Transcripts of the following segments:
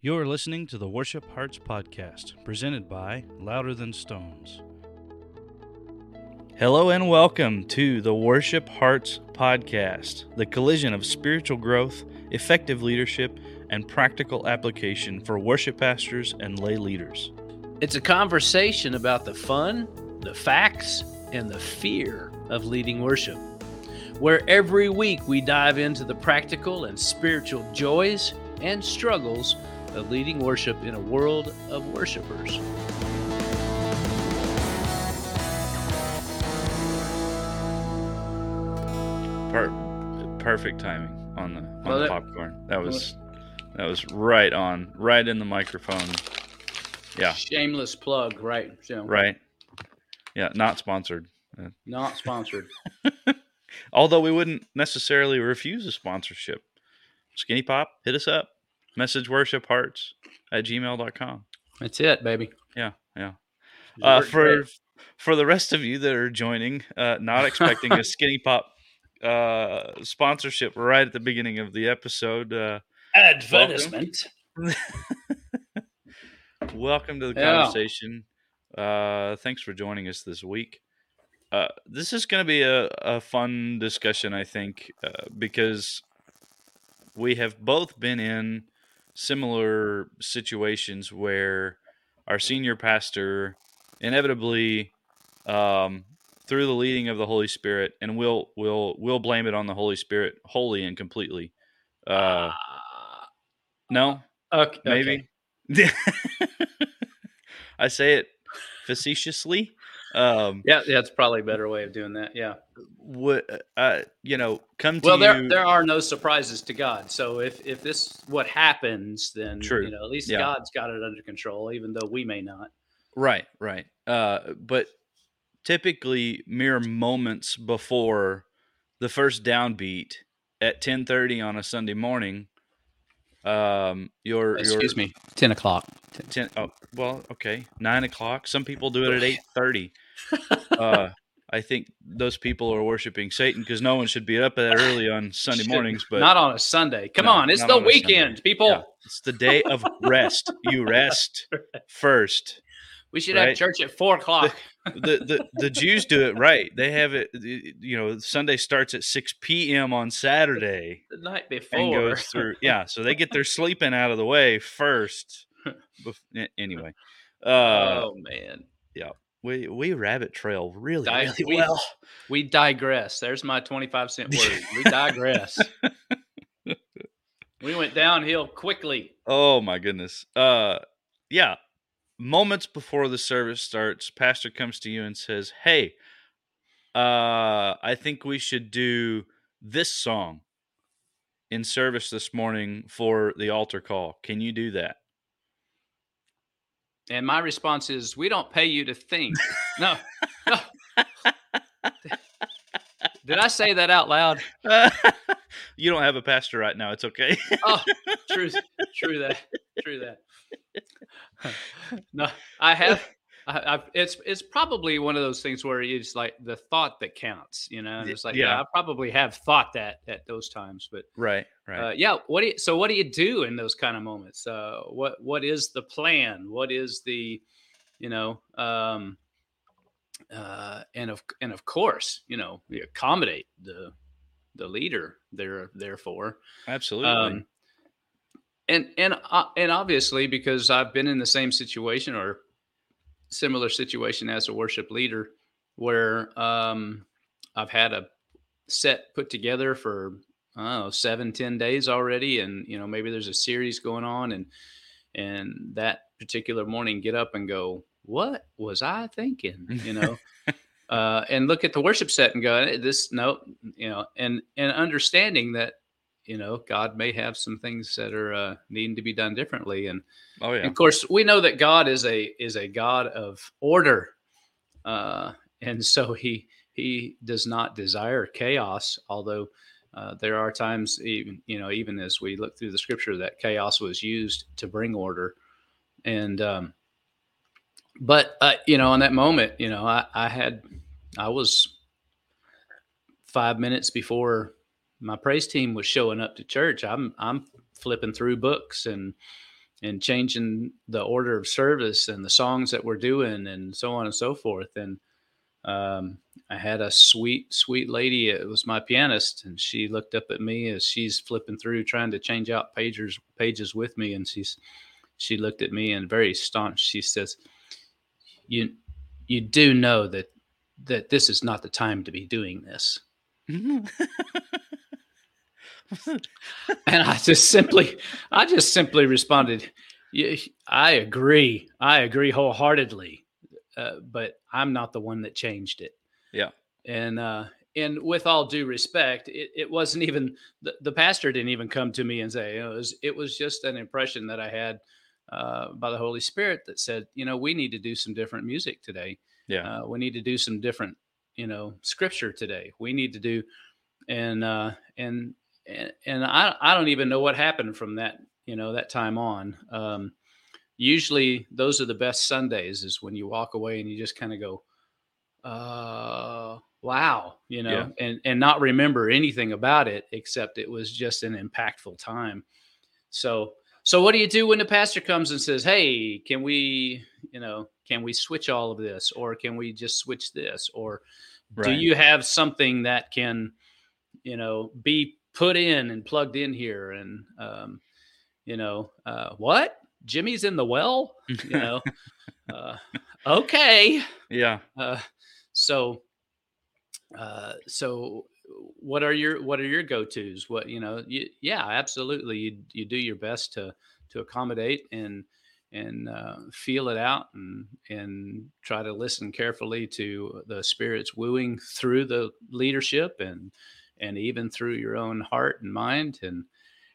You're listening to the Worship Hearts podcast, presented by Louder Than Stones. Hello and welcome to the Worship Hearts podcast, the collision of spiritual growth, effective leadership, and practical application for worship pastors and lay leaders. It's a conversation about the fun, the facts, and the fear of leading worship, where every week we dive into the practical and spiritual joys and struggles leading worship in a world of worshipers. Per- perfect timing on the on Well, the that- popcorn. That was that was right on, right in the microphone. Yeah, Shameless plug, right? So, right. Yeah, not sponsored. Uh, not sponsored. Although we wouldn't necessarily refuse a sponsorship. Skinny Pop, hit us up. Message worship hearts at gmail.com. That's it, baby. Yeah, yeah. Uh, for for the rest of you that are joining, uh, not expecting a Skinny Pop uh, sponsorship right at the beginning of the episode, uh, advertisement. welcome to the Yeah. conversation. Uh, thanks for joining us this week. Uh, this is going to be a, a fun discussion, I think, uh, because we have both been in similar situations where our senior pastor inevitably, um, through the leading of the Holy Spirit, and we'll we'll we'll blame it on the Holy Spirit wholly and completely. Uh, Ah, no, okay, maybe. okay. I say it facetiously. Um, Yeah, that's probably a better way of doing that. Yeah. what uh, you know, come to Well, there you. there are no surprises to God. So if if this what happens, then True. you know at least Yeah. God's got it under control, even though we may not. Right, right. Uh, but typically, mere moments before the first downbeat at ten thirty on a Sunday morning, um, your Excuse me, ten o'clock. ten. Oh, well, okay, nine o'clock. Some people do it at eight thirty. uh, I think those people are worshiping Satan because no one should be up that early on Sunday mornings. But not on a Sunday. Come No, on, it's the on weekend, people. Yeah, it's the day of rest. You rest first. We should Right. have church at four o'clock. the, the the Jews do it right. They have it. You know, Sunday starts at six p.m. on Saturday the night before. and goes through. Yeah, so they get their sleeping out of the way first. Anyway, uh, oh man, Yeah. we we rabbit trail really, Di- really we- well. we digress. There's my twenty-five cent word. We digress. we went downhill quickly. Oh my goodness. Uh, yeah. Moments before the service starts, pastor comes to you and says, "Hey, uh, I think we should do this song in service this morning for the altar call. Can you do that?" And my response is, "We don't pay you to think." No, no. Did I say that out loud? you don't have a pastor right now. It's okay. Oh, true, true that, true that. No, I have. I, I've, it's it's probably one of those things where it's like the thought that counts, you know. And it's like, yeah. yeah, I probably have thought that at those times, but right, right. uh, yeah. What do you, so? What do you do in those kind of moments? Uh, what what is the plan? What is the, you know, um, uh, and of and of course, you know, we accommodate the the leader. There, therefore, Absolutely. um, and and uh, and obviously because I've been in the same situation or similar situation as a worship leader, where um, I've had a set put together for I don't know seven ten days already, and you know maybe there's a series going on, and and that particular morning get up and go, what was I thinking? You know. Uh, and look at the worship set and go, "Eh, this no, you know, and and understanding that you know god may have some things that are uh, needing to be done differently and, oh yeah. and of course we know that god is a is a god of order uh, and so he he does not desire chaos although uh, there are times even you know even as we look through the scripture that chaos was used to bring order and um but uh, you know in that moment you know i i had i was five minutes before my praise team was showing up to church i'm i'm flipping through books and and changing the order of service and the songs that we're doing and so on and so forth. And um, I had a sweet, sweet lady. It was my pianist, and she looked up at me as she's flipping through, trying to change out pages pages with me, and she's she looked at me and very staunch. She says, "You you do know that that this is not the time to be doing this." and I just simply, I just simply responded, "I agree. I agree wholeheartedly, uh, but I'm not the one that changed it." Yeah, and uh, and with all due respect, it, it wasn't even the, the pastor didn't even come to me and say you know, it was it was just an impression that I had uh, by the Holy Spirit that said, you know, we need to do some different music today. Yeah. Uh, we need to do some different, you know, scripture today. We need to do, and uh, and and and I I don't even know what happened from that you know that time on. Um, usually those are the best Sundays is when you walk away and you just kind of go, uh, wow, you know, yeah. and and not remember anything about it except it was just an impactful time. So so what do you do when the pastor comes and says, "Hey, can we, you know, can we switch all of this or can we just switch this or right. do you have something that can, you know, be put in and plugged in here and um, you know, uh, what? Jimmy's in the well, you know. uh, okay. Yeah. Uh, so uh, so what are your what are your go-to's what you know you, yeah absolutely you, you do your best to to accommodate and and uh, feel it out and and try to listen carefully to the spirit's wooing through the leadership and and even through your own heart and mind and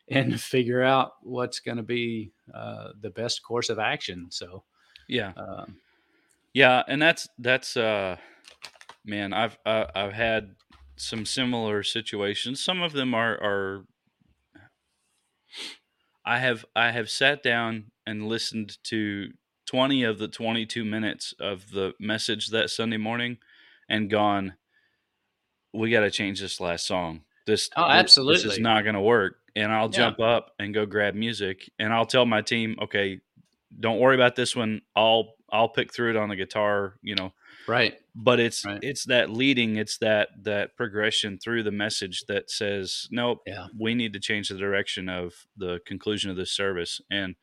and figure out what's going to be uh, the best course of action so yeah um, yeah and that's that's uh man i've uh, i've had some similar situations. Some of them are are I have I have sat down and listened to 20 of the 22 minutes of the message that Sunday morning and gone we got to change this last song. This Oh, absolutely. This, is not going to work. And I'll yeah. jump up and go grab music and I'll tell my team, "Okay, don't worry about this one. I'll I'll pick through it on the guitar, you know." Right. But it's right. it's that leading, it's that that progression through the message that says, nope, yeah. we need to change the direction of the conclusion of this service. And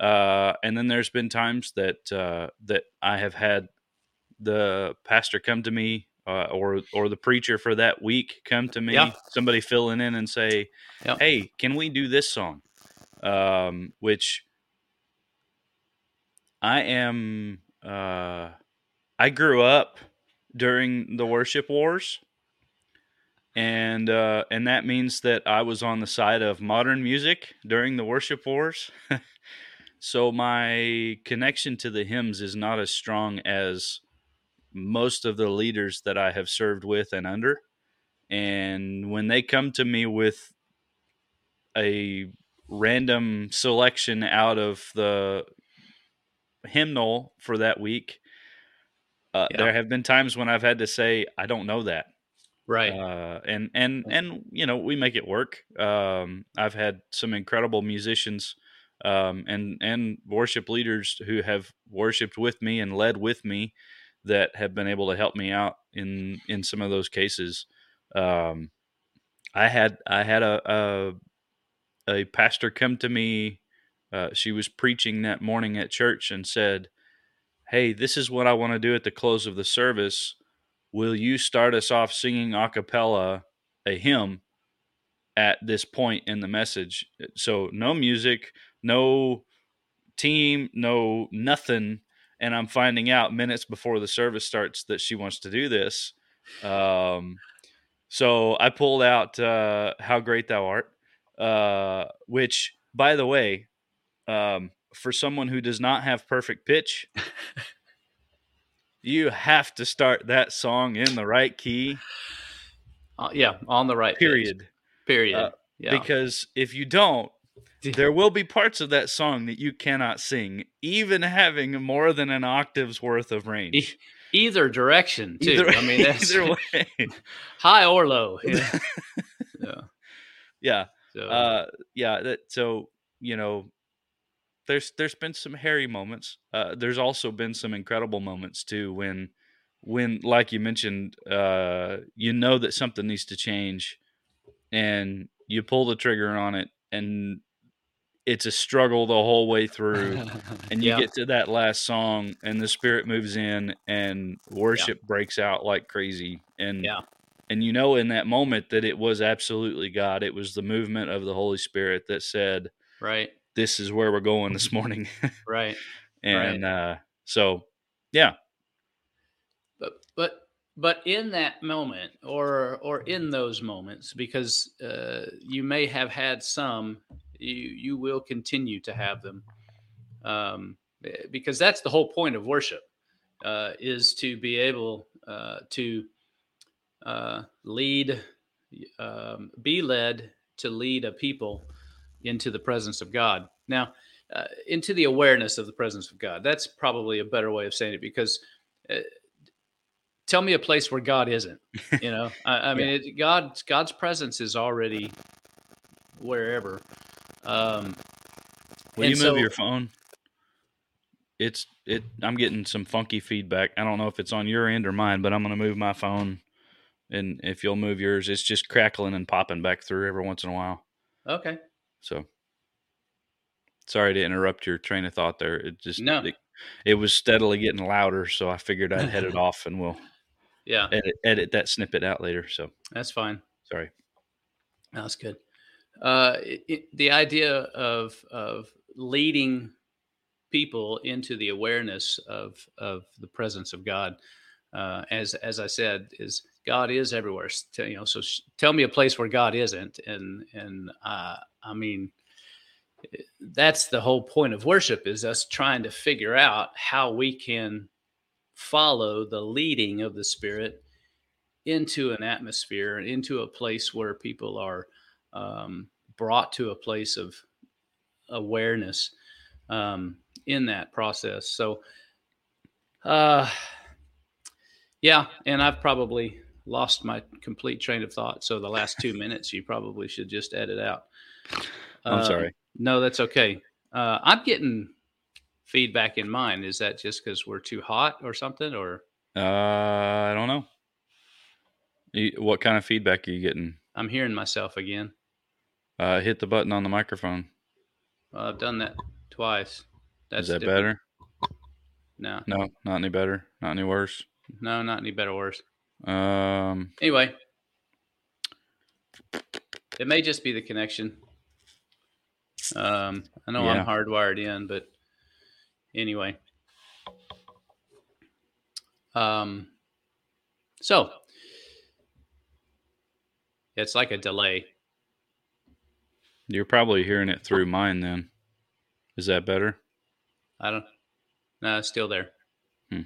uh, and then there's been times that uh, that I have had the pastor come to me uh, or or the preacher for that week come to me, yeah. somebody filling in and say, yeah. "Hey, can we do this song?" Um, which I am uh, I grew up during the worship wars, and uh, and that means that I was on the side of modern music during the worship wars. so my connection to the hymns is not as strong as most of the leaders that I have served with and under. And when they come to me with a random selection out of the hymnal for that week, uh, yeah. There have been times when I've had to say, I don't know that. Right. Uh, and and and you know we make it work. Um, I've had some incredible musicians um, and and worship leaders who have worshipped with me and led with me that have been able to help me out in in some of those cases. Um, I had I had a, a, a pastor come to me. Uh, she was preaching that morning at church and said, hey, this is what I want to do at the close of the service. Will you start us off singing a cappella a hymn at this point in the message? So, no music, no team, no nothing. And I'm finding out minutes before the service starts that she wants to do this. Um, so I pulled out uh, How Great Thou Art, uh, which, by the way, um, for someone who does not have perfect pitch, you have to start that song in the right key. Uh, yeah, on the right period. Pitch. Period. Uh, yeah. Because if you don't, there will be parts of that song that you cannot sing, even having more than an octave's worth of range. E- either direction, too. Either, I mean, that's either way, high or low. Yeah. yeah. Yeah. So. Uh, yeah. That, so you know, there's there's been some hairy moments. Uh, there's also been some incredible moments too when when like you mentioned, uh, you know that something needs to change, and you pull the trigger on it, and it's a struggle the whole way through and you yeah, get to that last song and the spirit moves in and worship breaks out like crazy and yeah, and you know in that moment that it was absolutely god it was the movement of the holy spirit that said right, this is where we're going this morning. Right. and uh so yeah. But but but in that moment or or in those moments because uh, you may have had some you you will continue to have them um, because that's the whole point of worship uh, is to be able uh, to uh, lead um, be led to lead a people into the presence of god now uh, into the awareness of the presence of god that's probably a better way of saying it because uh, tell me a place where God isn't. You know, I, I mean, it, God God's presence is already wherever. Um, will you move so- your phone it's it i'm getting some funky feedback i don't know if it's on your end or mine but i'm going to move my phone and if you'll move yours it's just crackling and popping back through every once in a while Okay. So sorry to interrupt your train of thought there. It just No. it, it was steadily getting louder, so I figured I'd head it off and we'll Yeah, edit edit that snippet out later. So that's fine. sorry. That's good. Uh, it, the idea of of leading people into the awareness of of the presence of God, uh, as as I said, is God is everywhere. You know, so sh- tell me a place where God isn't, and and uh, I mean, that's the whole point of worship is us trying to figure out how we can follow the leading of the Spirit into an atmosphere and into a place where people are um, brought to a place of awareness um, in that process. So, uh, yeah, and I've probably lost my complete train of thought. So the last two minutes, you probably should just edit out. I'm Um, sorry. No, that's okay. Uh, I'm getting feedback in mine. Is that just because we're too hot or something? Or Uh, I don't know. You, what kind of feedback are you getting? I'm hearing myself again. Uh, hit the button on the microphone. Well, I've done that twice. That's Is that different. better? No, No, not any better. Not any worse. no, not any better or worse. Um, Anyway, it may just be the connection. Um, I know Yeah. I'm hardwired in, but anyway. Um, so it's like a delay. You're probably hearing it through mine. Then is that better? I don't. No, it's still there. Hmm.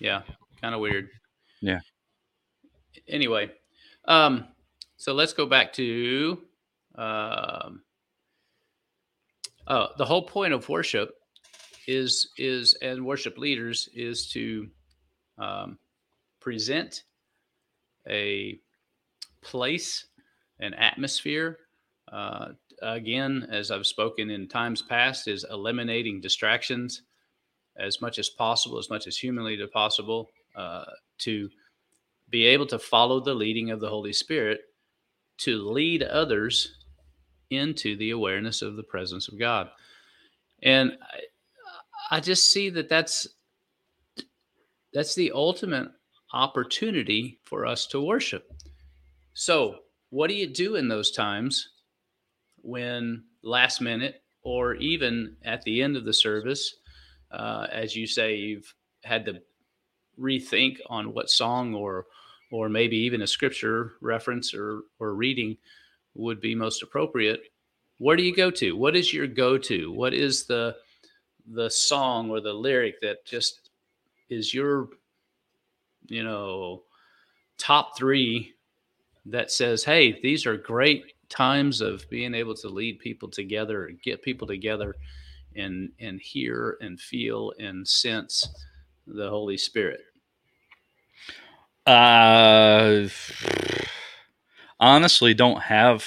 Yeah, kind of weird. Yeah. Anyway, um, so let's go back to um, uh, the whole point of worship is is and worship leaders is to um, present a place, an atmosphere. Uh, again, as I've spoken in times past, is eliminating distractions as much as possible, as much as humanly possible, uh, to be able to follow the leading of the Holy Spirit to lead others into the awareness of the presence of God. And I, I just see that that's that's the ultimate opportunity for us to worship. So, what do you do in those times when last minute or even at the end of the service, uh, as you say, you've had to rethink on what song or or maybe even a scripture reference or or reading would be most appropriate? Where do you go to? What is your go-to? What is the the song or the lyric that just is your you know top 3 that says, "Hey, these are great times of being able to lead people together and get people together and and hear and feel and sense the Holy Spirit." Uh, honestly, don't have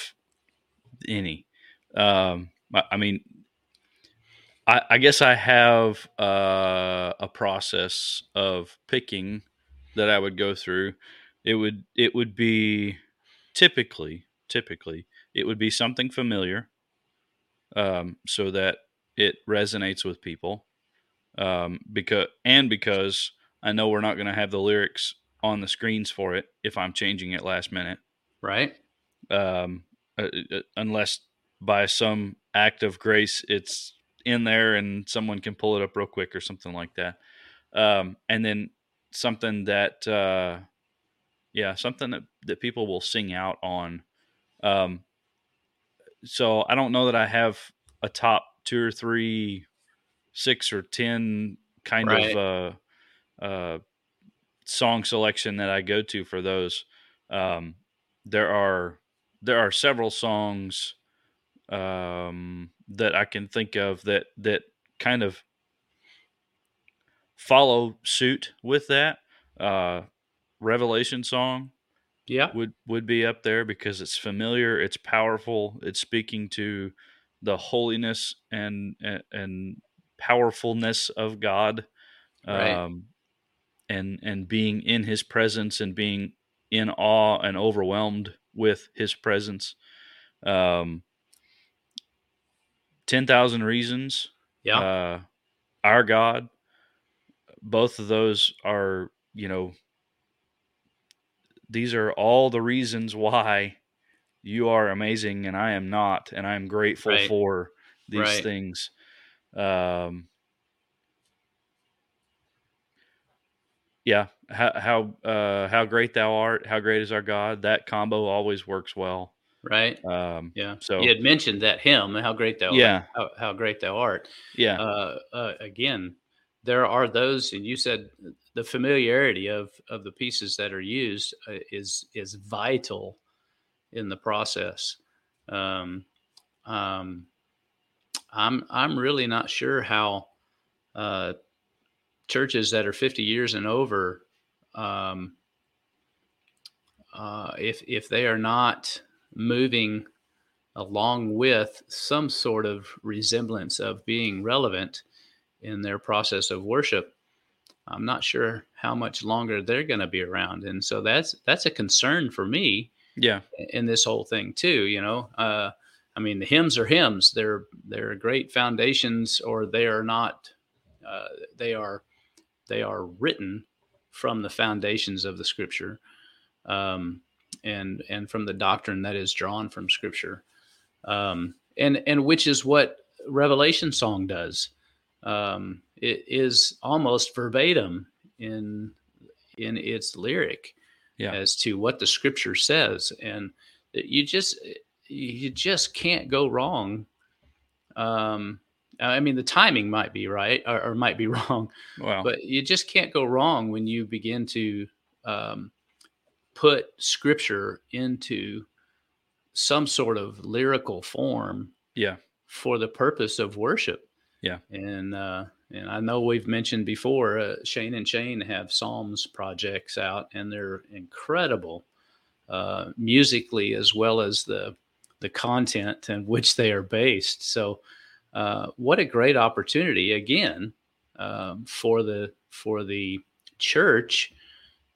any. Um, I, I mean, I, guess I have uh, a process of picking that I would go through. It would it would be typically typically it would be something familiar, um, so that it resonates with people. Um, because and because I know we're not going to have the lyrics on the screens for it if I'm changing it last minute, right? Um, uh, uh, unless by some act of grace it's in there and someone can pull it up real quick or something like that. Um, and then something that, uh, yeah, something that, that people will sing out on. Um, so I don't know that I have a top two or three, six or 10 kind Right. of, uh, uh, song selection that I go to for those. Um, there are, there are several songs, um, that I can think of that that kind of follow suit with that. Uh, Revelation song Yeah. would would be up there because it's familiar, it's powerful, it's speaking to the holiness and and, and powerfulness of God, Right. um, and and being in His presence and being in awe and overwhelmed with His presence. Um, Ten thousand reasons Yeah. uh, our God. Both of those are, you know, these are all the reasons why you are amazing and I am not, and I'm grateful Right. for these Right. things. Um, yeah, how how uh, how great thou art, how great is our God. That combo always works well. right. Um, Yeah. so you had mentioned that hymn, how great thou yeah, how, how great thou art. yeah, Uh, uh, again, there are those, and you said the familiarity of of the pieces that are used uh, is is vital in the process. Um, um, I'm I'm really not sure how uh, churches that are 50 years and over, um, uh, if if they are not moving along with some sort of resemblance of being relevant in their process of worship, I'm not sure how much longer they're going to be around, and so that's that's a concern for me yeah, in this whole thing too. You know, uh, I mean, the hymns are hymns; they're they're great foundations, or they are not. Uh, they are they are written from the foundations of the Scripture, um, and and from the doctrine that is drawn from Scripture, um, and and which is what Revelation song does. Um, it is almost verbatim in in its lyric yeah, as to what the scripture says. And you just you just can't go wrong. Um i mean the timing might be right or, or might be wrong but you just can't go wrong when you begin to um, put scripture into some sort of lyrical form yeah, for the purpose of worship. Yeah. and uh and I know we've mentioned before, uh, Shane and Shane have Psalms projects out, and they're incredible uh, musically as well as the the content in which they are based. So, uh, what a great opportunity again um, for the for the church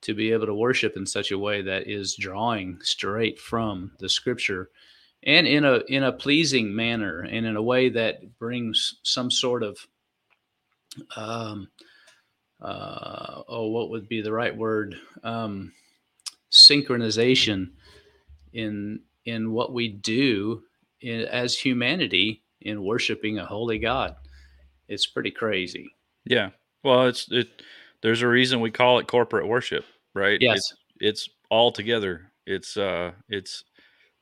to be able to worship in such a way that is drawing straight from the Scripture and in a in a pleasing manner and in a way that brings some sort of um, uh, oh, what would be the right word? Um, synchronization in in what we do in, as humanity in worshiping a holy God. It's pretty crazy. yeah. Well, it's it. There's a reason we call it corporate worship, right? Yes, It's it's all together. It's uh, it's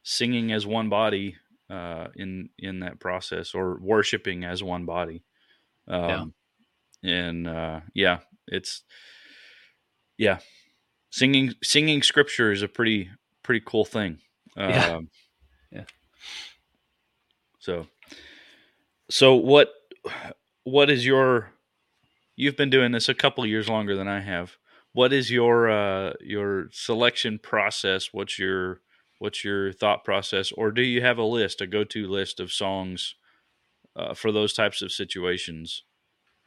singing as one body uh, in in that process, or worshiping as one body. Um, and uh, yeah, it's yeah, singing singing scripture is a pretty pretty cool thing. Yeah. Um, Yeah. So, so what what is your? You've been doing this a couple years longer than I have. What is your uh, your selection process? What's your what's your thought process, or do you have a list, a go to list of songs uh, for those types of situations.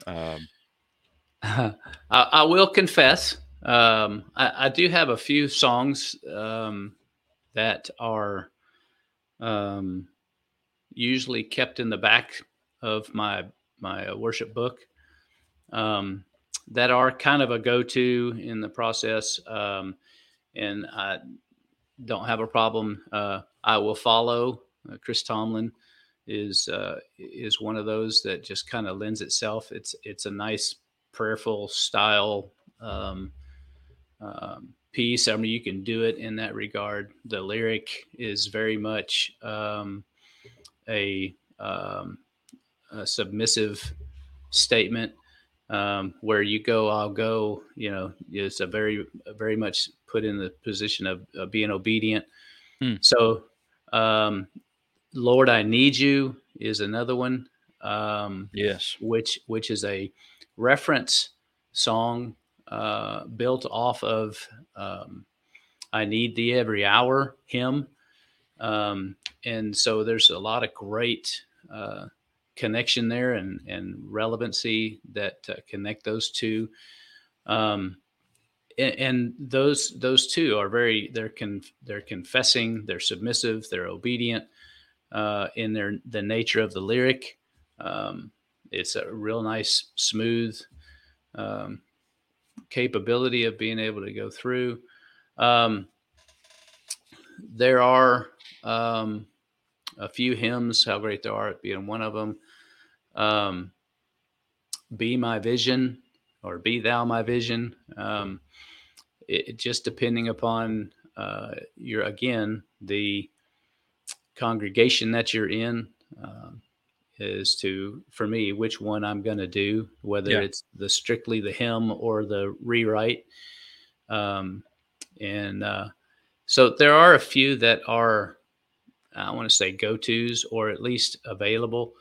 Um, I, I, will confess, um, I, I, do have a few songs um, that are um, usually kept in the back of my my worship book um, that are kind of a go-to in the process, um, and I don't have a problem. Uh, I will follow uh, Chris Tomlin is uh, is one of those that just kind of lends itself. It's it's a nice prayerful style um, um, piece. I mean, you can do it in that regard. The lyric is very much um, a, um, a, submissive statement. Um, where you go, I'll go. You know, it's a very, very much put in the position of, of being obedient. Hmm. So um, Lord, I Need You is another one. Um, yes. Which which is a reference song uh, built off of um, I Need Thee Every Hour hymn. Um, and so there's a lot of great uh, connection there and, and relevancy that uh, connect those two. Um, and, and, those those two are very they're con, they're confessing, they're submissive, they're obedient, uh, in their the nature of the lyric. Um, it's a real nice, smooth um, capability of being able to go through. Um, there are um, a few hymns, how great they are, being one of them. Um, be my vision or be thou my vision. Um, it, just depending upon uh, your again the congregation that you're in um, is to for me which one i'm going to do whether yeah. it's the strictly the hymn or the rewrite um, and uh, so there are a few that are i want to say go-to's or at least available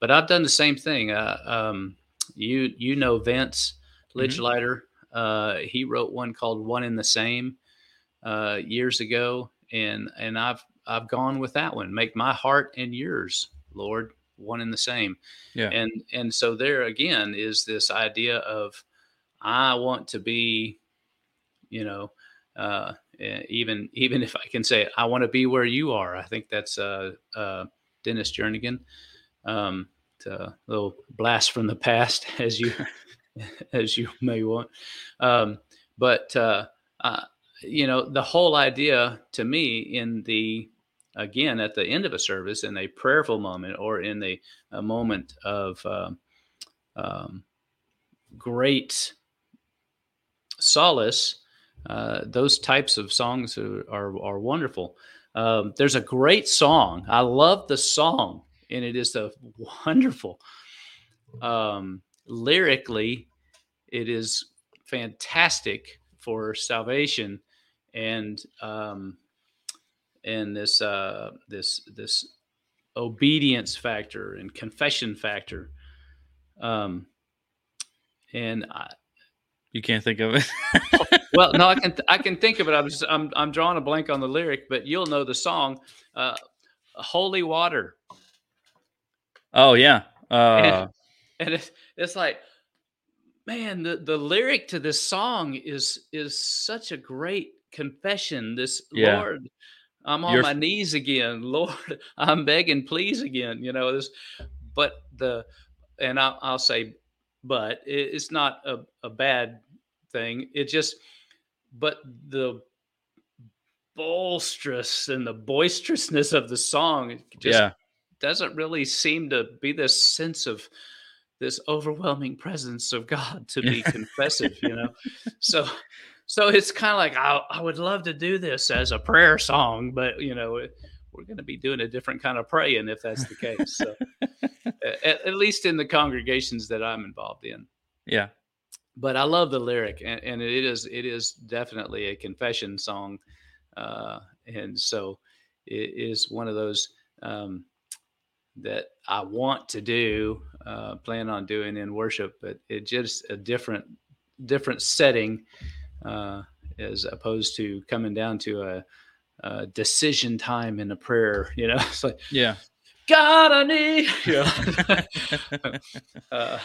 but i've done the same thing uh, um, you you know vince Lidgeleiter, mm-hmm. uh, he wrote one called one in the same uh, years ago and and i've I've gone with that one. Make my heart and yours, Lord, one and the same. Yeah. And and so there again is this idea of I want to be, you know, uh, even even if I can say I want to be where you are. I think that's uh, uh, Dennis Jernigan. Um, a little blast from the past, as you as you may want. Um, but uh, uh, you know, the whole idea to me in the again at the end of a service in a prayerful moment or in a, a moment of um, um, great solace, uh, those types of songs are, are, are wonderful. Um, there's a great song. I love the song, and it is a wonderful. Um, lyrically, it is fantastic for salvation, and um, and this uh, this this obedience factor and confession factor. Um, and I, you can't think of it. well, no, I can I can think of it. I'm just, I'm I'm drawing a blank on the lyric, but you'll know the song, uh, "Holy Water." Oh yeah, uh, and, and it's, it's like, man, the the lyric to this song is is such a great confession. This yeah. Lord, I'm on You're... my knees again, Lord. I'm begging, please again. You know this, but the, and I'll, I'll say, but it, it's not a, a bad thing. It just, but the bolsterous and the boisterousness of the song just yeah. doesn't really seem to be this sense of this overwhelming presence of God to be confessive, you know. So so it's kind of like I, I would love to do this as a prayer song, but you know we're going to be doing a different kind of praying if that's the case. So, at, at, least in the congregations that I'm involved in. Yeah. But I love the lyric, and, and it is it is definitely a confession song, uh, and so it is one of those um, that I want to do, uh, plan on doing in worship, but it just a different different setting uh, as opposed to coming down to a, a, decision time in a prayer. You know, it's like yeah. God, I need. Yeah. uh,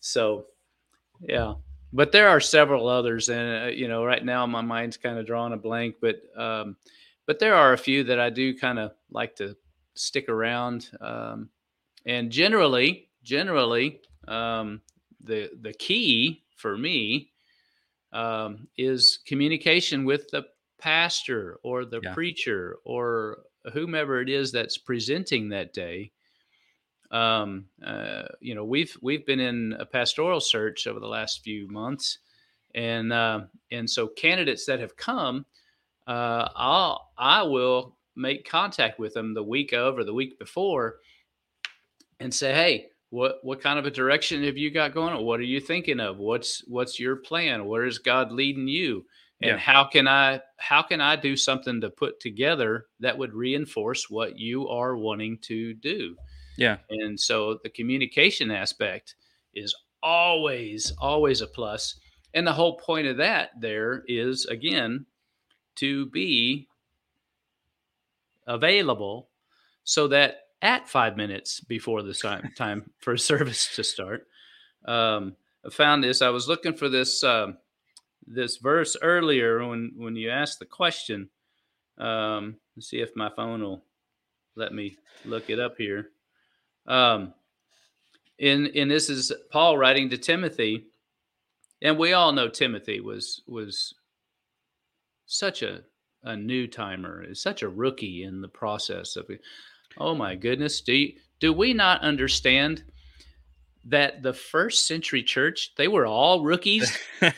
so, yeah, but there are several others, and uh, you know, right now my mind's kind of drawing a blank, but um, but there are a few that I do kind of like to stick around, um, and generally, generally, um, the the key for me um, is communication with the pastor or the Yeah. preacher or whomever it is that's presenting that day um, uh, you know we've we've been in a pastoral search over the last few months and uh, and so candidates that have come uh, i'll i will make contact with them the week of or the week before and say hey what what kind of a direction have you got going on what are you thinking of what's what's your plan where is god leading you and Yeah. how can i how can i do something to put together that would reinforce what you are wanting to do Yeah. and so the communication aspect is always always a plus. plus and the whole point of that there is again to be available so that at five minutes before the time, time for service to start. Um, i found this i was looking for this um, this verse earlier when when you asked the question. Um, let's see if my phone will let me look it up here. Um, and and this is Paul writing to Timothy, and we all know Timothy was was such a a new timer, is such a rookie in the process of it. Oh my goodness, do you, do we not understand that the first century church they were all rookies?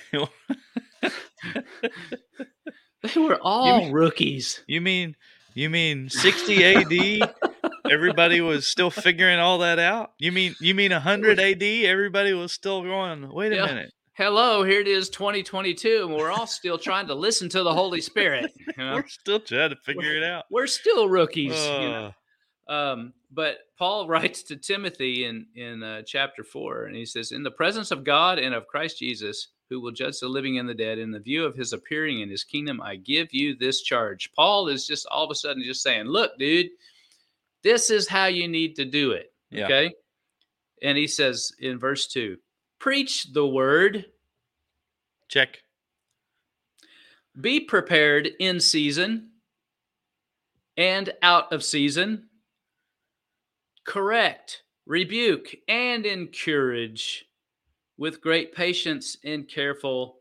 They were all mean- rookies. you mean you mean 60 AD? Everybody was still figuring all that out. You mean you mean 100 AD? Everybody was still going. Wait a Yeah. minute. Hello, here it is, 2022, and we're all still trying to listen to the Holy Spirit. you know? We're still trying to figure it out. we're still rookies. you know? Um, but Paul writes to Timothy in in uh, chapter four, and he says, "In the presence of God and of Christ Jesus, who will judge the living and the dead, in the view of His appearing in His kingdom, I give you this charge." Paul is just all of a sudden just saying, "Look, dude, this is how you need to do it." Yeah. Okay, and he says in verse two, "Preach the word." check. Be prepared in season and out of season. Correct, rebuke, and encourage with great patience and careful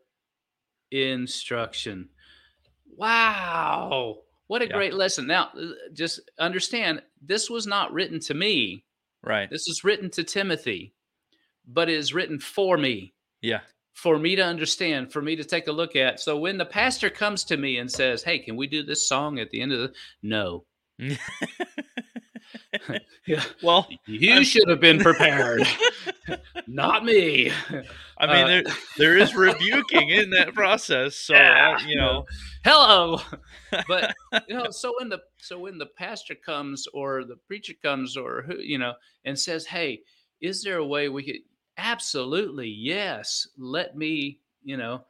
instruction. Wow. What a Yeah. great lesson. Now, uh, just understand this was not written to me. Right. This is written to Timothy, but it is written for me Yeah. for me to understand, for me to take a look at. So when the pastor comes to me and says, "Hey, can we do this song at the end of the?" No, yeah, well, you I'm- should have been prepared, not me. I mean, Uh, there there is rebuking in that process. So Yeah. uh, you know, Hello, but you know, so when the so when the pastor comes or the preacher comes or who you know and says, "Hey, is there a way we could?" Absolutely, yes. Let me, you know,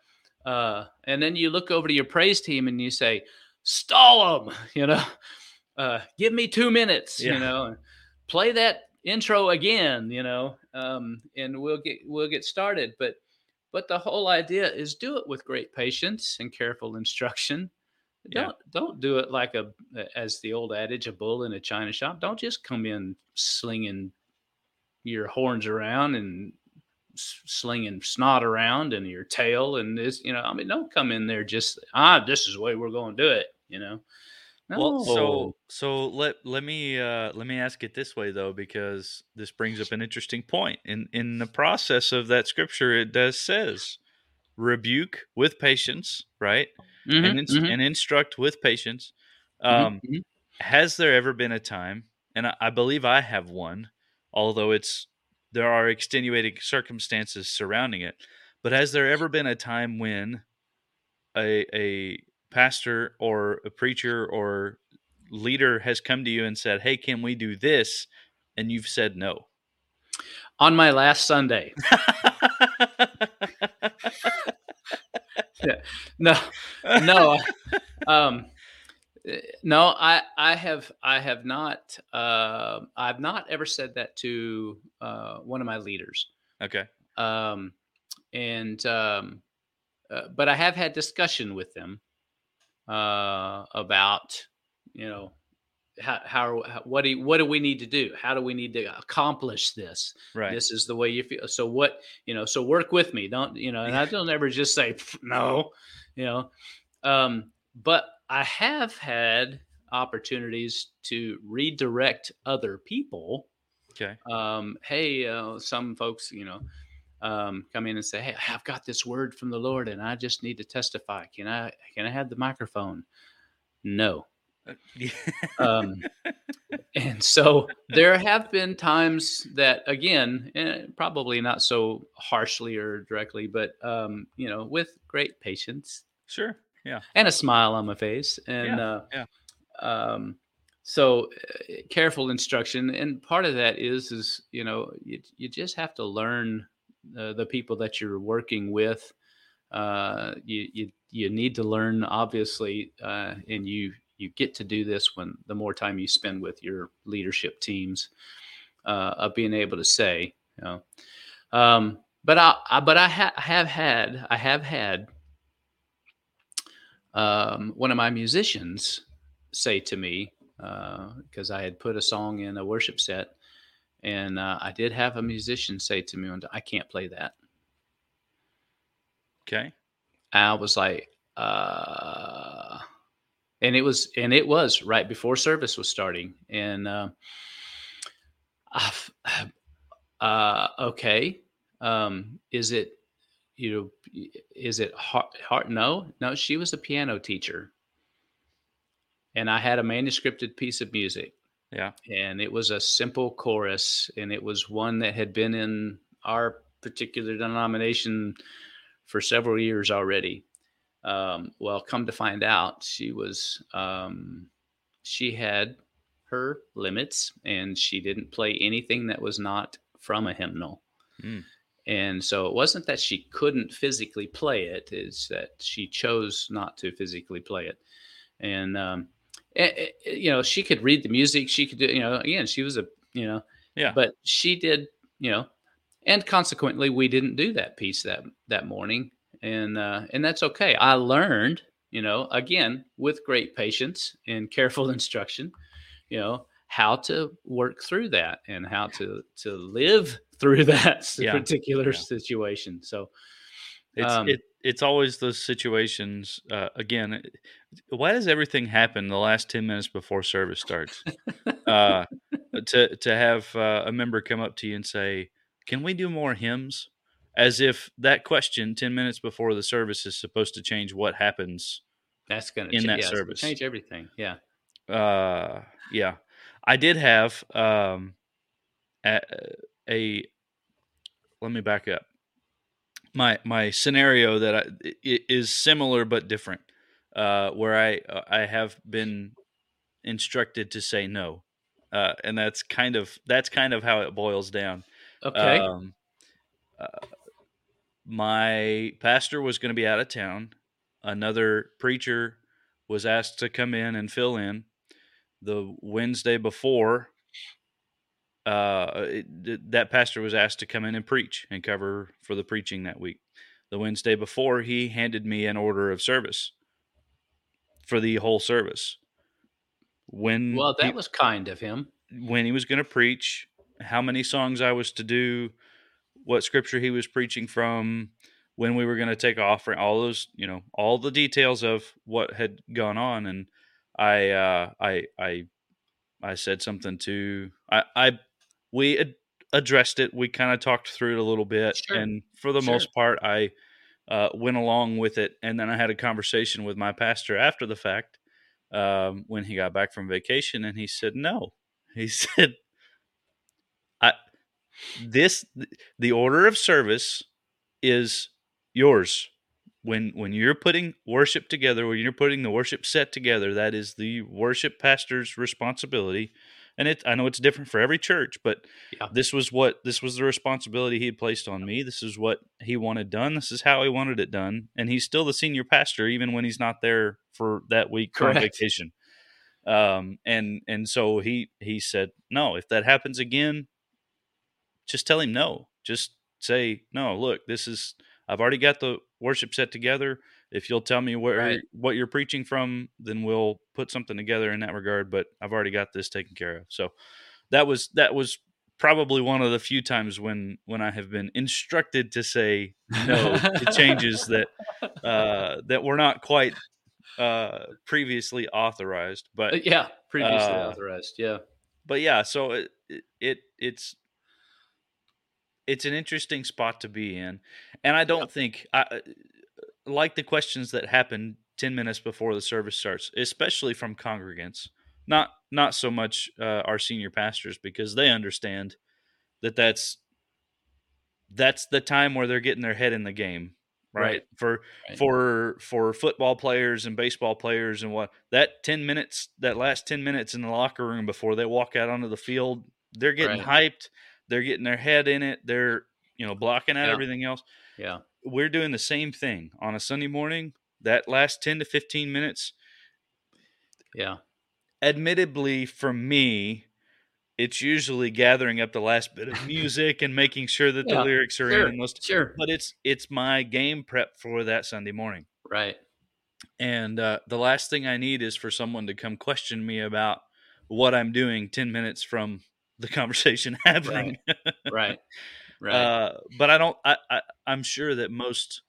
uh, and then you look over to your praise team and you say, "Stall them," you know, uh, give me two minutes, Yeah. you know, play that intro again, you know, um, and we'll get we'll get started. But but the whole idea is do it with great patience and careful instruction. Yeah. Don't don't do it like a as the old adage, a bull in a china shop. Don't just come in slinging your horns around and slinging snot around and your tail and this. You know, I mean, don't come in there just ah, this is the way we're going to do it. You know. Well, so so let let me uh, let me ask it this way though, because this brings up an interesting point. In in the process of that scripture, it does says rebuke with patience, right, Mhm, and ins- mhm, and instruct with patience. mhm, Um, mhm. has there ever been a time and I, I believe i have one although it's there are extenuating circumstances surrounding it but has there ever been a time when a a pastor or a preacher or leader has come to you and said hey can we do this and you've said no On my last Sunday. No, no. um, Uh, No, I I have I have not uh, I've not ever said that to uh, one of my leaders. Okay. Um, and um, uh, but I have had discussion with them uh, about you know how, how how what do you, what do we need to do? How do we need to accomplish this? Right. This is the way you feel. So what you know? So work with me. Don't you know? And I don't ever just say no. You know, um, but I have had opportunities to redirect other people Okay. um, hey, uh, some folks, you know, um, come in and say, "Hey, I've got this word from the Lord, and I just need to testify. Can I? Can I have the microphone?" No. Uh. Um, and so there have been times that, again, eh, probably not so harshly or directly, but um, you know, with great patience sure. Yeah. and a smile on my face, and Yeah, uh, yeah. um, so uh, careful instruction, and part of that is is you know you you just have to learn uh, the people that you're working with. Uh, you you you need to learn, obviously, uh, and you you get to do this when the more time you spend with your leadership teams uh, of being able to say, you know. Um, but I, I but I ha- have had I have had um, one of my musicians say to me because I had put a song in a worship set, and uh, I did have a musician say to me, one time, "I can't play that." Okay. I was like, uh, and it was, and it was right before service was starting, and uh, uh, okay, um, is it, you know, is it hard, hard? No, no, she was a piano teacher, and I had a manuscripted piece of music, Yeah. and it was a simple chorus, and it was one that had been in our particular denomination for several years already. Um, well, come to find out, she was um, she had her limits, and she didn't play anything that was not from a hymnal. Mm. And so it wasn't that she couldn't physically play it; it's that she chose not to physically play it. And um, eh, eh, you know, she could read the music. She could do, you know, again, she was a, you know, Yeah. but she did, you know, and consequently, we didn't do that piece that that morning, and uh, and that's okay. I learned, you know, again with great patience and careful instruction, you know, how to work through that and how to to live through that Yeah. particular Yeah. situation. So It's Um, it, it's always those situations. Uh, again, why does everything happen the last ten minutes before service starts? uh, to to have uh, a member come up to you and say, "Can we do more hymns?" As if that question ten minutes before the service is supposed to change what happens. that's going to In to that yeah, service. change everything. Yeah. Uh, yeah, I did have um, a, a. Let me back up. My my scenario that I, i- is similar but different, uh, where I uh, I have been instructed to say no, uh, and that's kind of that's kind of how it boils down. Okay. Um, uh, my pastor was going to be out of town. Another preacher was asked to come in and fill in the Wednesday before. Uh, it- that pastor was asked to come in and preach and cover for the preaching that week. The Wednesday before, he handed me an order of service for the whole service. When well, that he- was kind of him. when he was going to preach, how many songs I was to do, what scripture he was preaching from, when we were going to take offering, all those, you know, all the details of what had gone on. And I, uh, I, I, I said something to, I, I, we ad- addressed it. We kind of talked through it a little bit, Sure. and for the Sure. most part, I uh, went along with it. And then I had a conversation with my pastor after the fact um, when he got back from vacation, and he said, "No." He said, "I this the order of service is yours." When, when you're putting worship together, when you're putting the worship set together, that is the worship pastor's responsibility and it i know it's different for every church but Yeah. this was what this was the responsibility he had placed on me this is what he wanted done this is how he wanted it done and he's still the senior pastor even when he's not there for that week on vacation Um, and and so he he said, no, if that happens again, just tell him no. Just say no. Look, this is I've already got the worship set together. If you'll tell me where Right. what you're preaching from, then we'll put something together in that regard. But I've already got this taken care of. So that was that was probably one of the few times when when I have been instructed to say no to changes that uh, that were not quite uh, previously authorized. But Uh, yeah, previously Uh, authorized. Yeah. but yeah, so it, it it it's it's an interesting spot to be in, and I don't think I like the questions that happen ten minutes before the service starts, especially from congregants. Not not so much uh, our senior pastors because they understand that that's that's the time where they're getting their head in the game, right? Right. For Right. for for football players and baseball players and what that 10 minutes that last 10 minutes in the locker room before they walk out onto the field they're getting hyped they're getting their head in it they're you know blocking out Yeah. everything else Yeah. We're doing the same thing on a sunday morning that last 10 to 15 minutes Yeah. admittedly for me it's usually gathering up the last bit of music and making sure that Yeah, the lyrics are sure, in those Sure. but it's it's my game prep for that sunday morning Right. and uh, the last thing I need is for someone to come question me about what I'm doing ten minutes from the conversation happening. Right. Right. Uh, but I don't. I, I I'm sure that most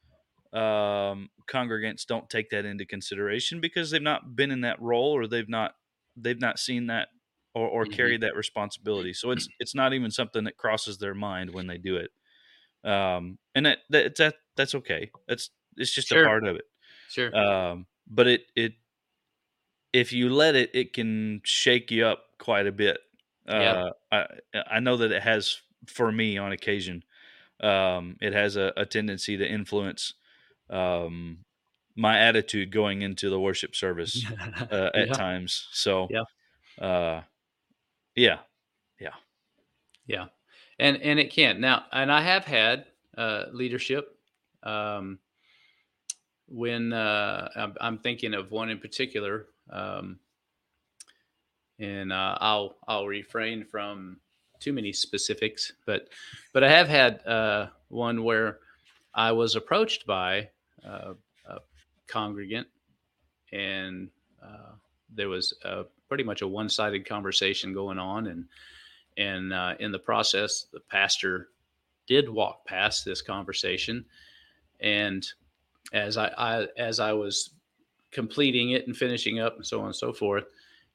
um, congregants don't take that into consideration because they've not been in that role or they've not they've not seen that or, or Mhm. carried that responsibility. So it's it's not even something that crosses their mind when they do it. Um, and that, that that that's okay. That's it's just Sure. a part of it sure. um, but it it if you let it, it can shake you up quite a bit. Yeah. Uh, I I know that it has for me on occasion. Um, it has a, a tendency to influence um, my attitude going into the worship service uh, at Yeah. times. So, Yeah. uh, yeah, Yeah, and and it can now, and I have had uh, leadership. Um, when uh, I'm, I'm thinking of one in particular, um, and uh, I'll I'll refrain from too many specifics, but but I have had uh, one where I was approached by uh, a congregant, and uh, there was a, pretty much a one-sided conversation going on, and and uh, in the process, the pastor did walk past this conversation, and as I, I as I was completing it and finishing up and so on and so forth,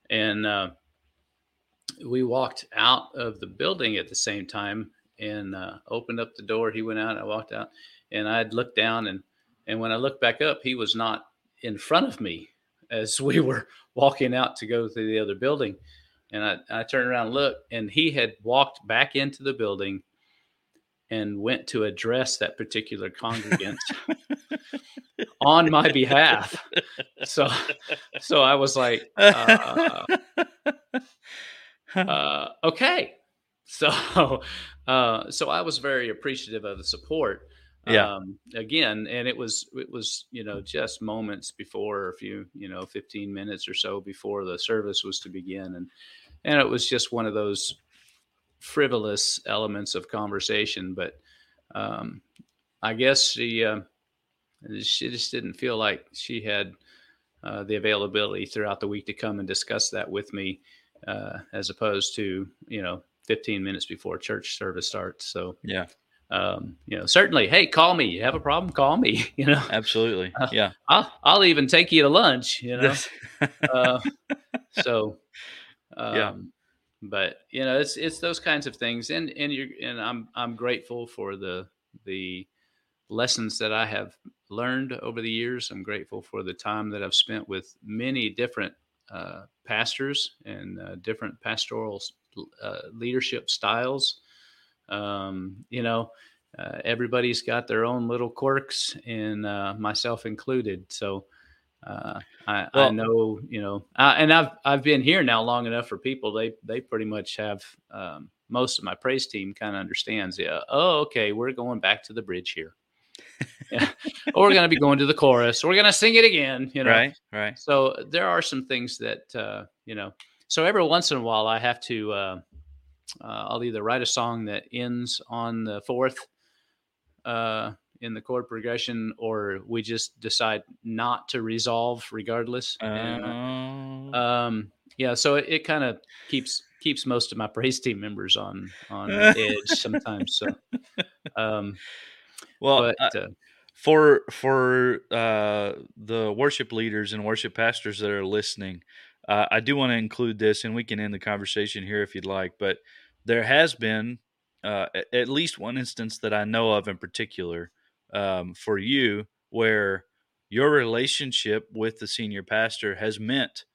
and uh, we walked out of the building at the same time and uh, opened up the door. He went out. I walked out, and I'd looked down and and when I looked back up, he was not in front of me as we were walking out to go to the other building. And I, I turned around and looked, and he had walked back into the building and went to address that particular congregant on my behalf. So, so I was like, uh, uh, okay. So, uh, so I was very appreciative of the support. Yeah. Um, again, and it was it was you know just moments before, a few you know, fifteen minutes or so before the service was to begin, and and it was just one of those frivolous elements of conversation. But um, I guess she uh, she just didn't feel like she had uh, the availability throughout the week to come and discuss that with me, uh, as opposed to you know 15 minutes before church service starts. So yeah, um, you know, certainly, hey, call me. You have a problem? Call me. You know, absolutely, Uh, yeah. I'll I'll even take you to lunch. You know, uh, so um, Yeah. but you know it's it's those kinds of things and and you're and i'm i'm grateful for the the lessons that i have learned over the years i'm grateful for the time that i've spent with many different uh, pastors and uh, different pastoral uh, leadership styles um, you know uh, everybody's got their own little quirks and uh, myself included so uh, I, I know, you know, uh, and I've I've been here now long enough for people. They they pretty much have um, most of my praise team kind of understands. Yeah. Oh, okay. We're going back to the bridge here. Yeah. Or we're gonna be going to the chorus. We're gonna sing it again. You know. right, right. So there are some things that uh, you know. So every once in a while, I have to. Uh, uh, I'll either write a song that ends on the fourth uh, in the chord progression, or we just decide not to resolve regardless. And, Oh. um, yeah, so it, it kind of keeps keeps most of my praise team members on on edge sometimes. So, um, well, but uh, for for uh, the worship leaders and worship pastors that are listening, uh, I do want to include this, and we can end the conversation here if you'd like. But there has been uh, at least one instance that I know of in particular um, for you where your relationship with the senior pastor has meant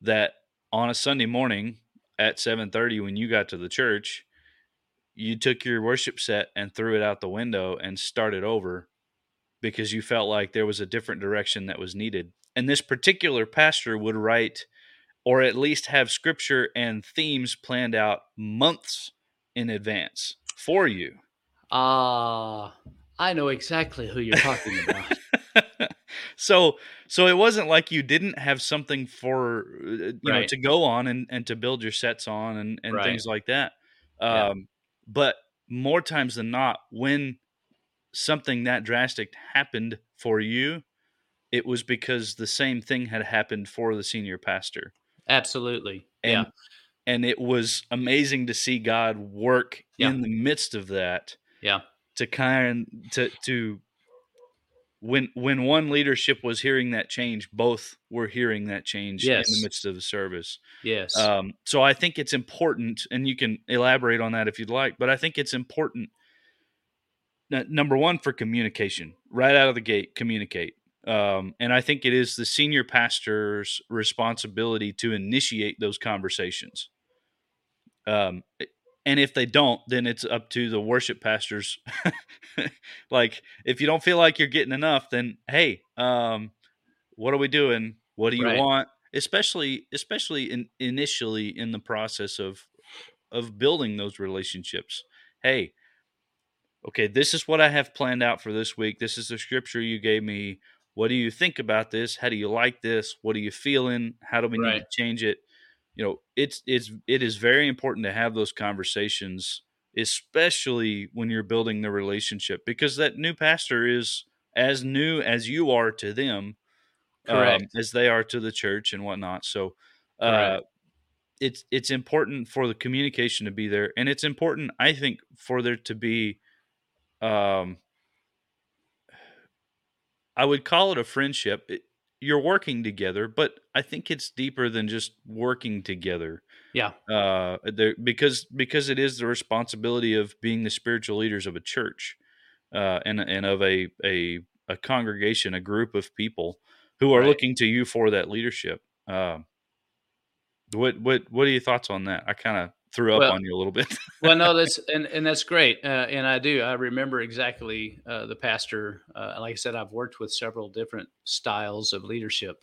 that on a Sunday morning at seven thirty, when you got to the church, you took your worship set and threw it out the window and started over because you felt like there was a different direction that was needed. And this particular pastor would write or at least have scripture and themes planned out months in advance for you. ah, I know exactly who you're talking about. so so it wasn't like you didn't have something for uh, you know to go on and, and to build your sets on and, and Right. things like that Yeah. um but more times than not when something that drastic happened for you it was because the same thing had happened for the senior pastor Absolutely. and yeah. and it was amazing to see god work Yeah. in the midst of that Yeah. to kind to to when when one leadership was hearing that change both were hearing that change in the midst of the service Yes. um, so i think it's important and you can elaborate on that if you'd like but i think it's important n- number one for communication. Right out of the gate communicate. Um, and i think it is the senior pastor's responsibility to initiate those conversations. Um, and if they don't then it's up to the worship pastors. Like if you don't feel like you're getting enough then hey um, what are we doing? What do you Right. want? Especially especially in initially in the process of of building those relationships. Hey okay this is what i have planned out for this week. This is the scripture you gave me. What do you think about this? How do you like this? What are you feeling? How do we need to change it? You know it's it's it is very important to have those conversations especially when you're building the relationship because that new pastor is as new as you are to them um, Correct. as they are to the church and whatnot. So uh, Correct. it's it's important for the communication to be there and it's important i think for there to be um i would call it a friendship It- you're working together but i think it's deeper than just working together yeah. uh there because because it is the responsibility of being the spiritual leaders of a church uh and and of a a a congregation a group of people who are Right. looking to you for that leadership um what what what are your thoughts on that i kind of threw up Well- on you a little bit well, no, that's and and that's great, uh, and I do. I remember exactly uh, the pastor. Uh, like I said, I've worked with several different styles of leadership,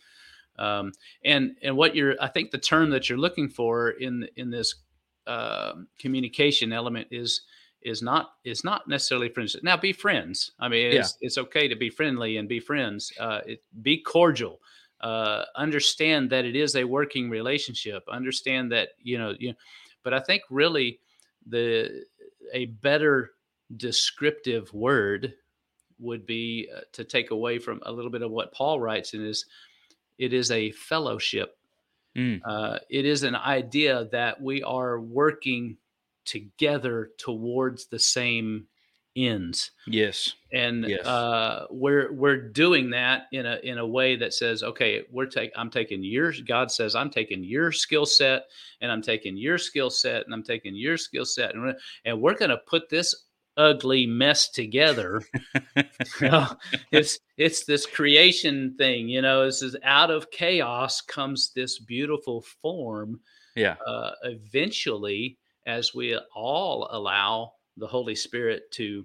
um, and and what you're, I think, the term that you're looking for in in this uh, communication element is is not is not necessarily friendship. Now, be friends. I mean, Yeah. it's it's okay to be friendly and be friends. Uh, it, be cordial. Uh, understand that it is a working relationship. Understand that you know you. But I think really the a better descriptive word would be uh, to take away from a little bit of what Paul writes in his it is a fellowship. Mm. Uh, it is an idea that we are working together towards the same ends yes and Yes. uh, we're we're doing that in a in a way that says, okay, we're take I'm taking your God says I'm taking your skill set and I'm taking your skill set and I'm taking your skill set and we're, and we're going to put this ugly mess together. You know, it's it's this creation thing, you know. This is out of chaos comes this beautiful form. yeah Uh, eventually, as we all allow the Holy Spirit to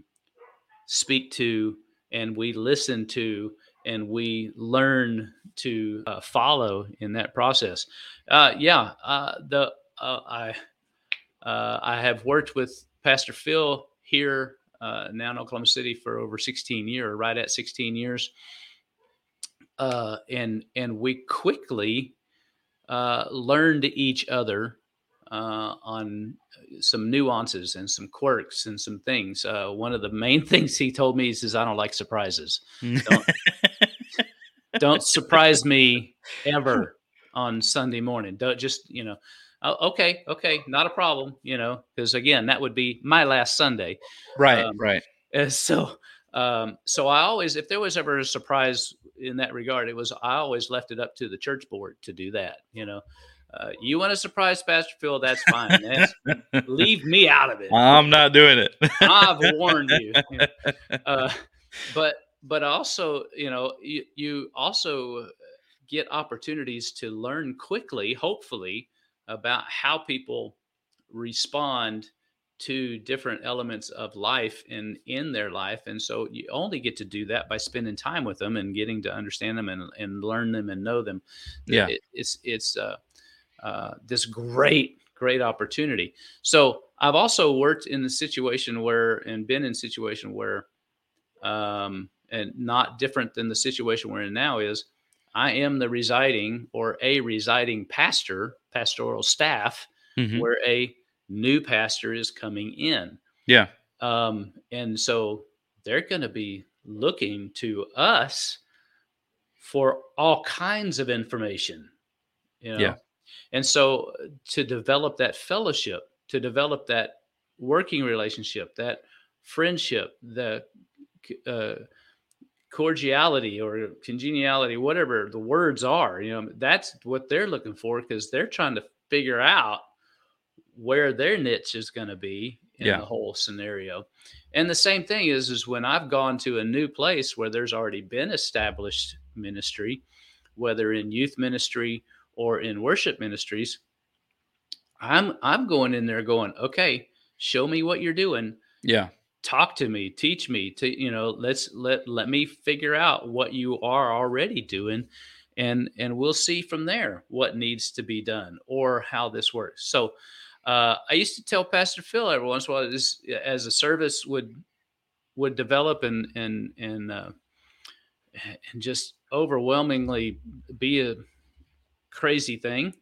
speak to and we listen to and we learn to uh, follow in that process. Uh, yeah, uh, the uh, I uh, I have worked with Pastor Phil here uh, now in Oklahoma City for over 16 years, right at 16 years, and and we quickly learned each other uh, on some nuances and some quirks and some things. Uh, one of the main things he told me is, "I don't like surprises. Don't, don't surprise me ever on Sunday morning. Don't just you know." Oh, okay, okay, not a problem, you know, because again, that would be my last Sunday. Right, um, right. so, um, so I always, if there was ever a surprise in that regard, it was I always left it up to the church board to do that. You know, uh, you want to surprise Pastor Phil? That's fine. That's, leave me out of it. I'm not doing it. I've warned you. Uh, but but also, you know, you, you also get opportunities to learn quickly, hopefully, about how people respond to different elements of life and in their life and so you only get to do that by spending time with them and getting to understand them and, and learn them and know them yeah it, it's it's uh, uh, this great great opportunity so i've also worked in the situation where and been in situation where um and not different than the situation we're in now is I am the residing or a residing pastor, pastoral staff, mm-hmm. where a new pastor is coming in. Yeah. Um, and so they're going to be looking to us for all kinds of information, you know. Yeah. And so uh, to develop that fellowship, to develop that working relationship, that friendship, the uh, cordiality or congeniality, whatever the words are, you know, that's what they're looking for because they're trying to figure out where their niche is going to be in yeah. the whole scenario. And the same thing is, is when I've gone to a new place where there's already been established ministry, whether in youth ministry or in worship ministries, I'm I'm going in there going, okay, show me what you're doing. Yeah. Talk to me. Teach me to you know let's let let me figure out what you are already doing and and we'll see from there what needs to be done or how this works. So uh, i used to tell pastor phil every once in a while this as a service would would develop and and and uh, and just overwhelmingly be a crazy thing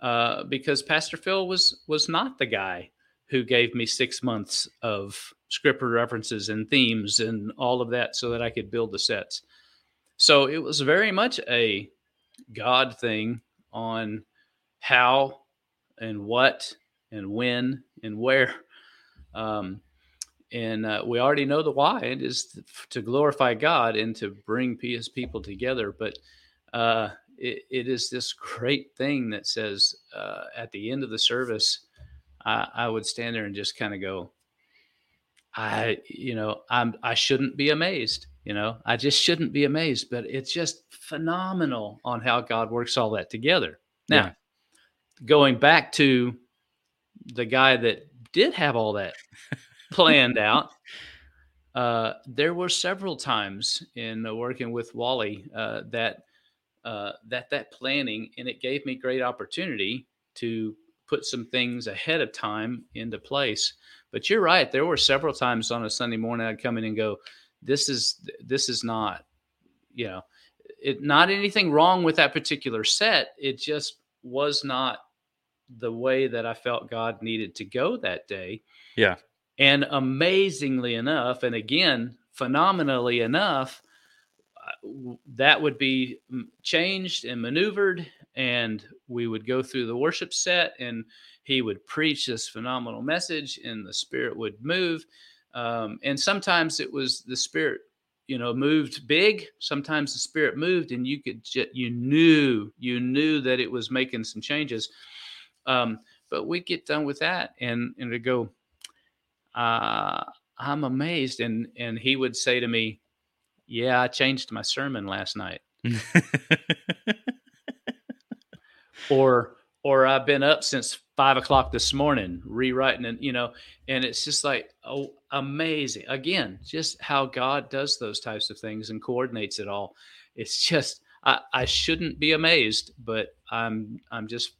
uh, because pastor phil was was not the guy who gave me six months of scripture references and themes and all of that so that I could build the sets. So it was very much a God thing on how and what and when and where. Um, and uh, we already know the why it is to glorify God and to bring his people together. But uh, it, it is this great thing that says uh, at the end of the service, I, I would stand there and just kind of go, I, you know, I'm, I shouldn't be amazed. You know, I just shouldn't be amazed, but it's just phenomenal on how God works all that together. Now, yeah. going back to the guy that did have all that planned out, uh, there were several times in uh, working with Wally uh, that uh, that that planning, and it gave me great opportunity to put some things ahead of time into place. But you're right. There were several times on a Sunday morning I'd come in and go, "This is this is not, you know, it not anything wrong with that particular set. It just was not the way that I felt God needed to go that day." Yeah. And amazingly enough, and again, phenomenally enough, that would be changed and maneuvered and we would go through the worship set and he would preach this phenomenal message and the spirit would move. Um, and sometimes it was the spirit you know moved big sometimes the spirit moved and you could you knew you knew that it was making some changes. Um, but we get done with that and and to go uh, i'm amazed and and he would say to me yeah i changed my sermon last night or or I've been up since five o'clock this morning rewriting and you know, and it's just like oh amazing. Again, just how God does those types of things and coordinates it all. It's just I, I shouldn't be amazed, but I'm I'm just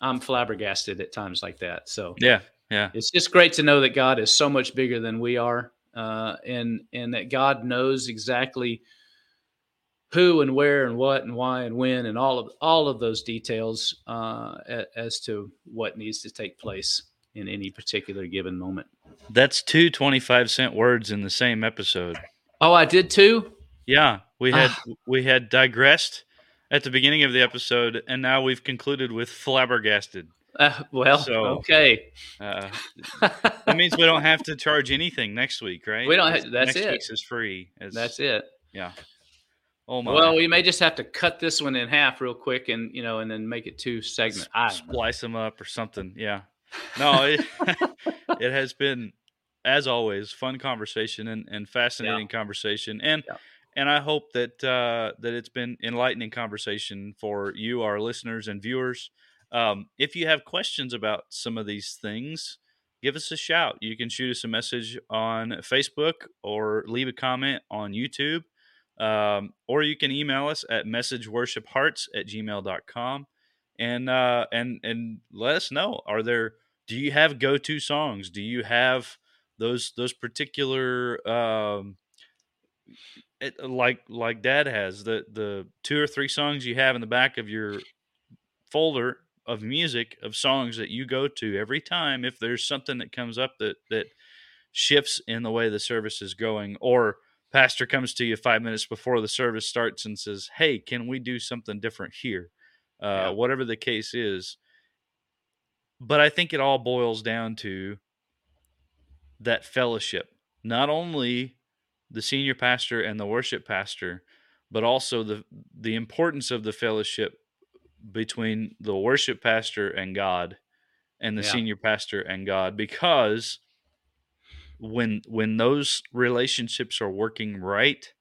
I'm flabbergasted at times like that. So yeah, yeah, it's just great to know that God is so much bigger than we are, uh, and and that God knows exactly who and where and what and why and when and all of all of those details uh, as to what needs to take place in any particular given moment. That's two 25 cent words in the same episode. Oh, I did too? Yeah, we had ah. we had digressed at the beginning of the episode and now we've concluded with flabbergasted. Uh, well, so, okay. Uh, that means we don't have to charge anything next week, right? We don't. Have, that's next it. Week's is free. It's, that's it. Yeah. Oh my. Well, we may just have to cut this one in half real quick, and you know, and then make it two segments. S- splice them up or something. Yeah. No, it, it has been, as always, fun conversation and, and fascinating yeah. conversation, and yeah. and I hope that uh, that it's been enlightening conversation for you, our listeners and viewers. Um, if you have questions about some of these things, give us a shout. You can shoot us a message on Facebook or leave a comment on YouTube. Um, or you can email us at messageworshiphearts at gmail.com and uh, and and let us know are there do you have go-to songs do you have those those particular um, it, like like dad has the the two or three songs you have in the back of your folder of music of songs that you go to every time if there's something that comes up that that shifts in the way the service is going or pastor comes to you five minutes before the service starts and says hey can we do something different here? Uh, yeah. whatever the case is. But i think it all boils down to that fellowship. Not only the senior pastor and the worship pastor but also the the importance of the fellowship between the worship pastor and God and the yeah. senior pastor and God because when when those relationships are working right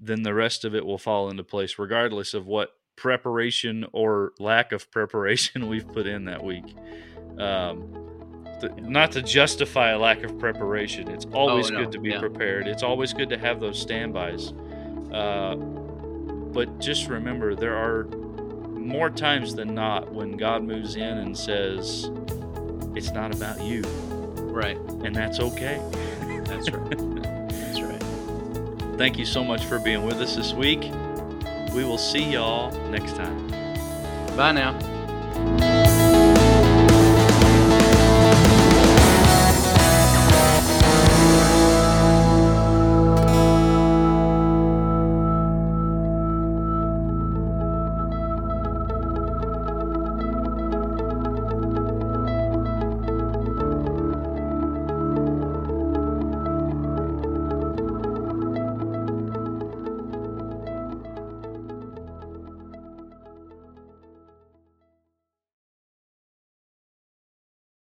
then the rest of it will fall into place regardless of what preparation or lack of preparation we've put in that week um, not to justify a lack of preparation it's always oh, no. good to be yeah. prepared it's always good to have those standbys uh, but just remember there are more times than not when God moves in and says, it's not about you. Right. And that's okay. That's right. that's right. Thank you so much for being with us this week. We will see y'all next time. Bye now.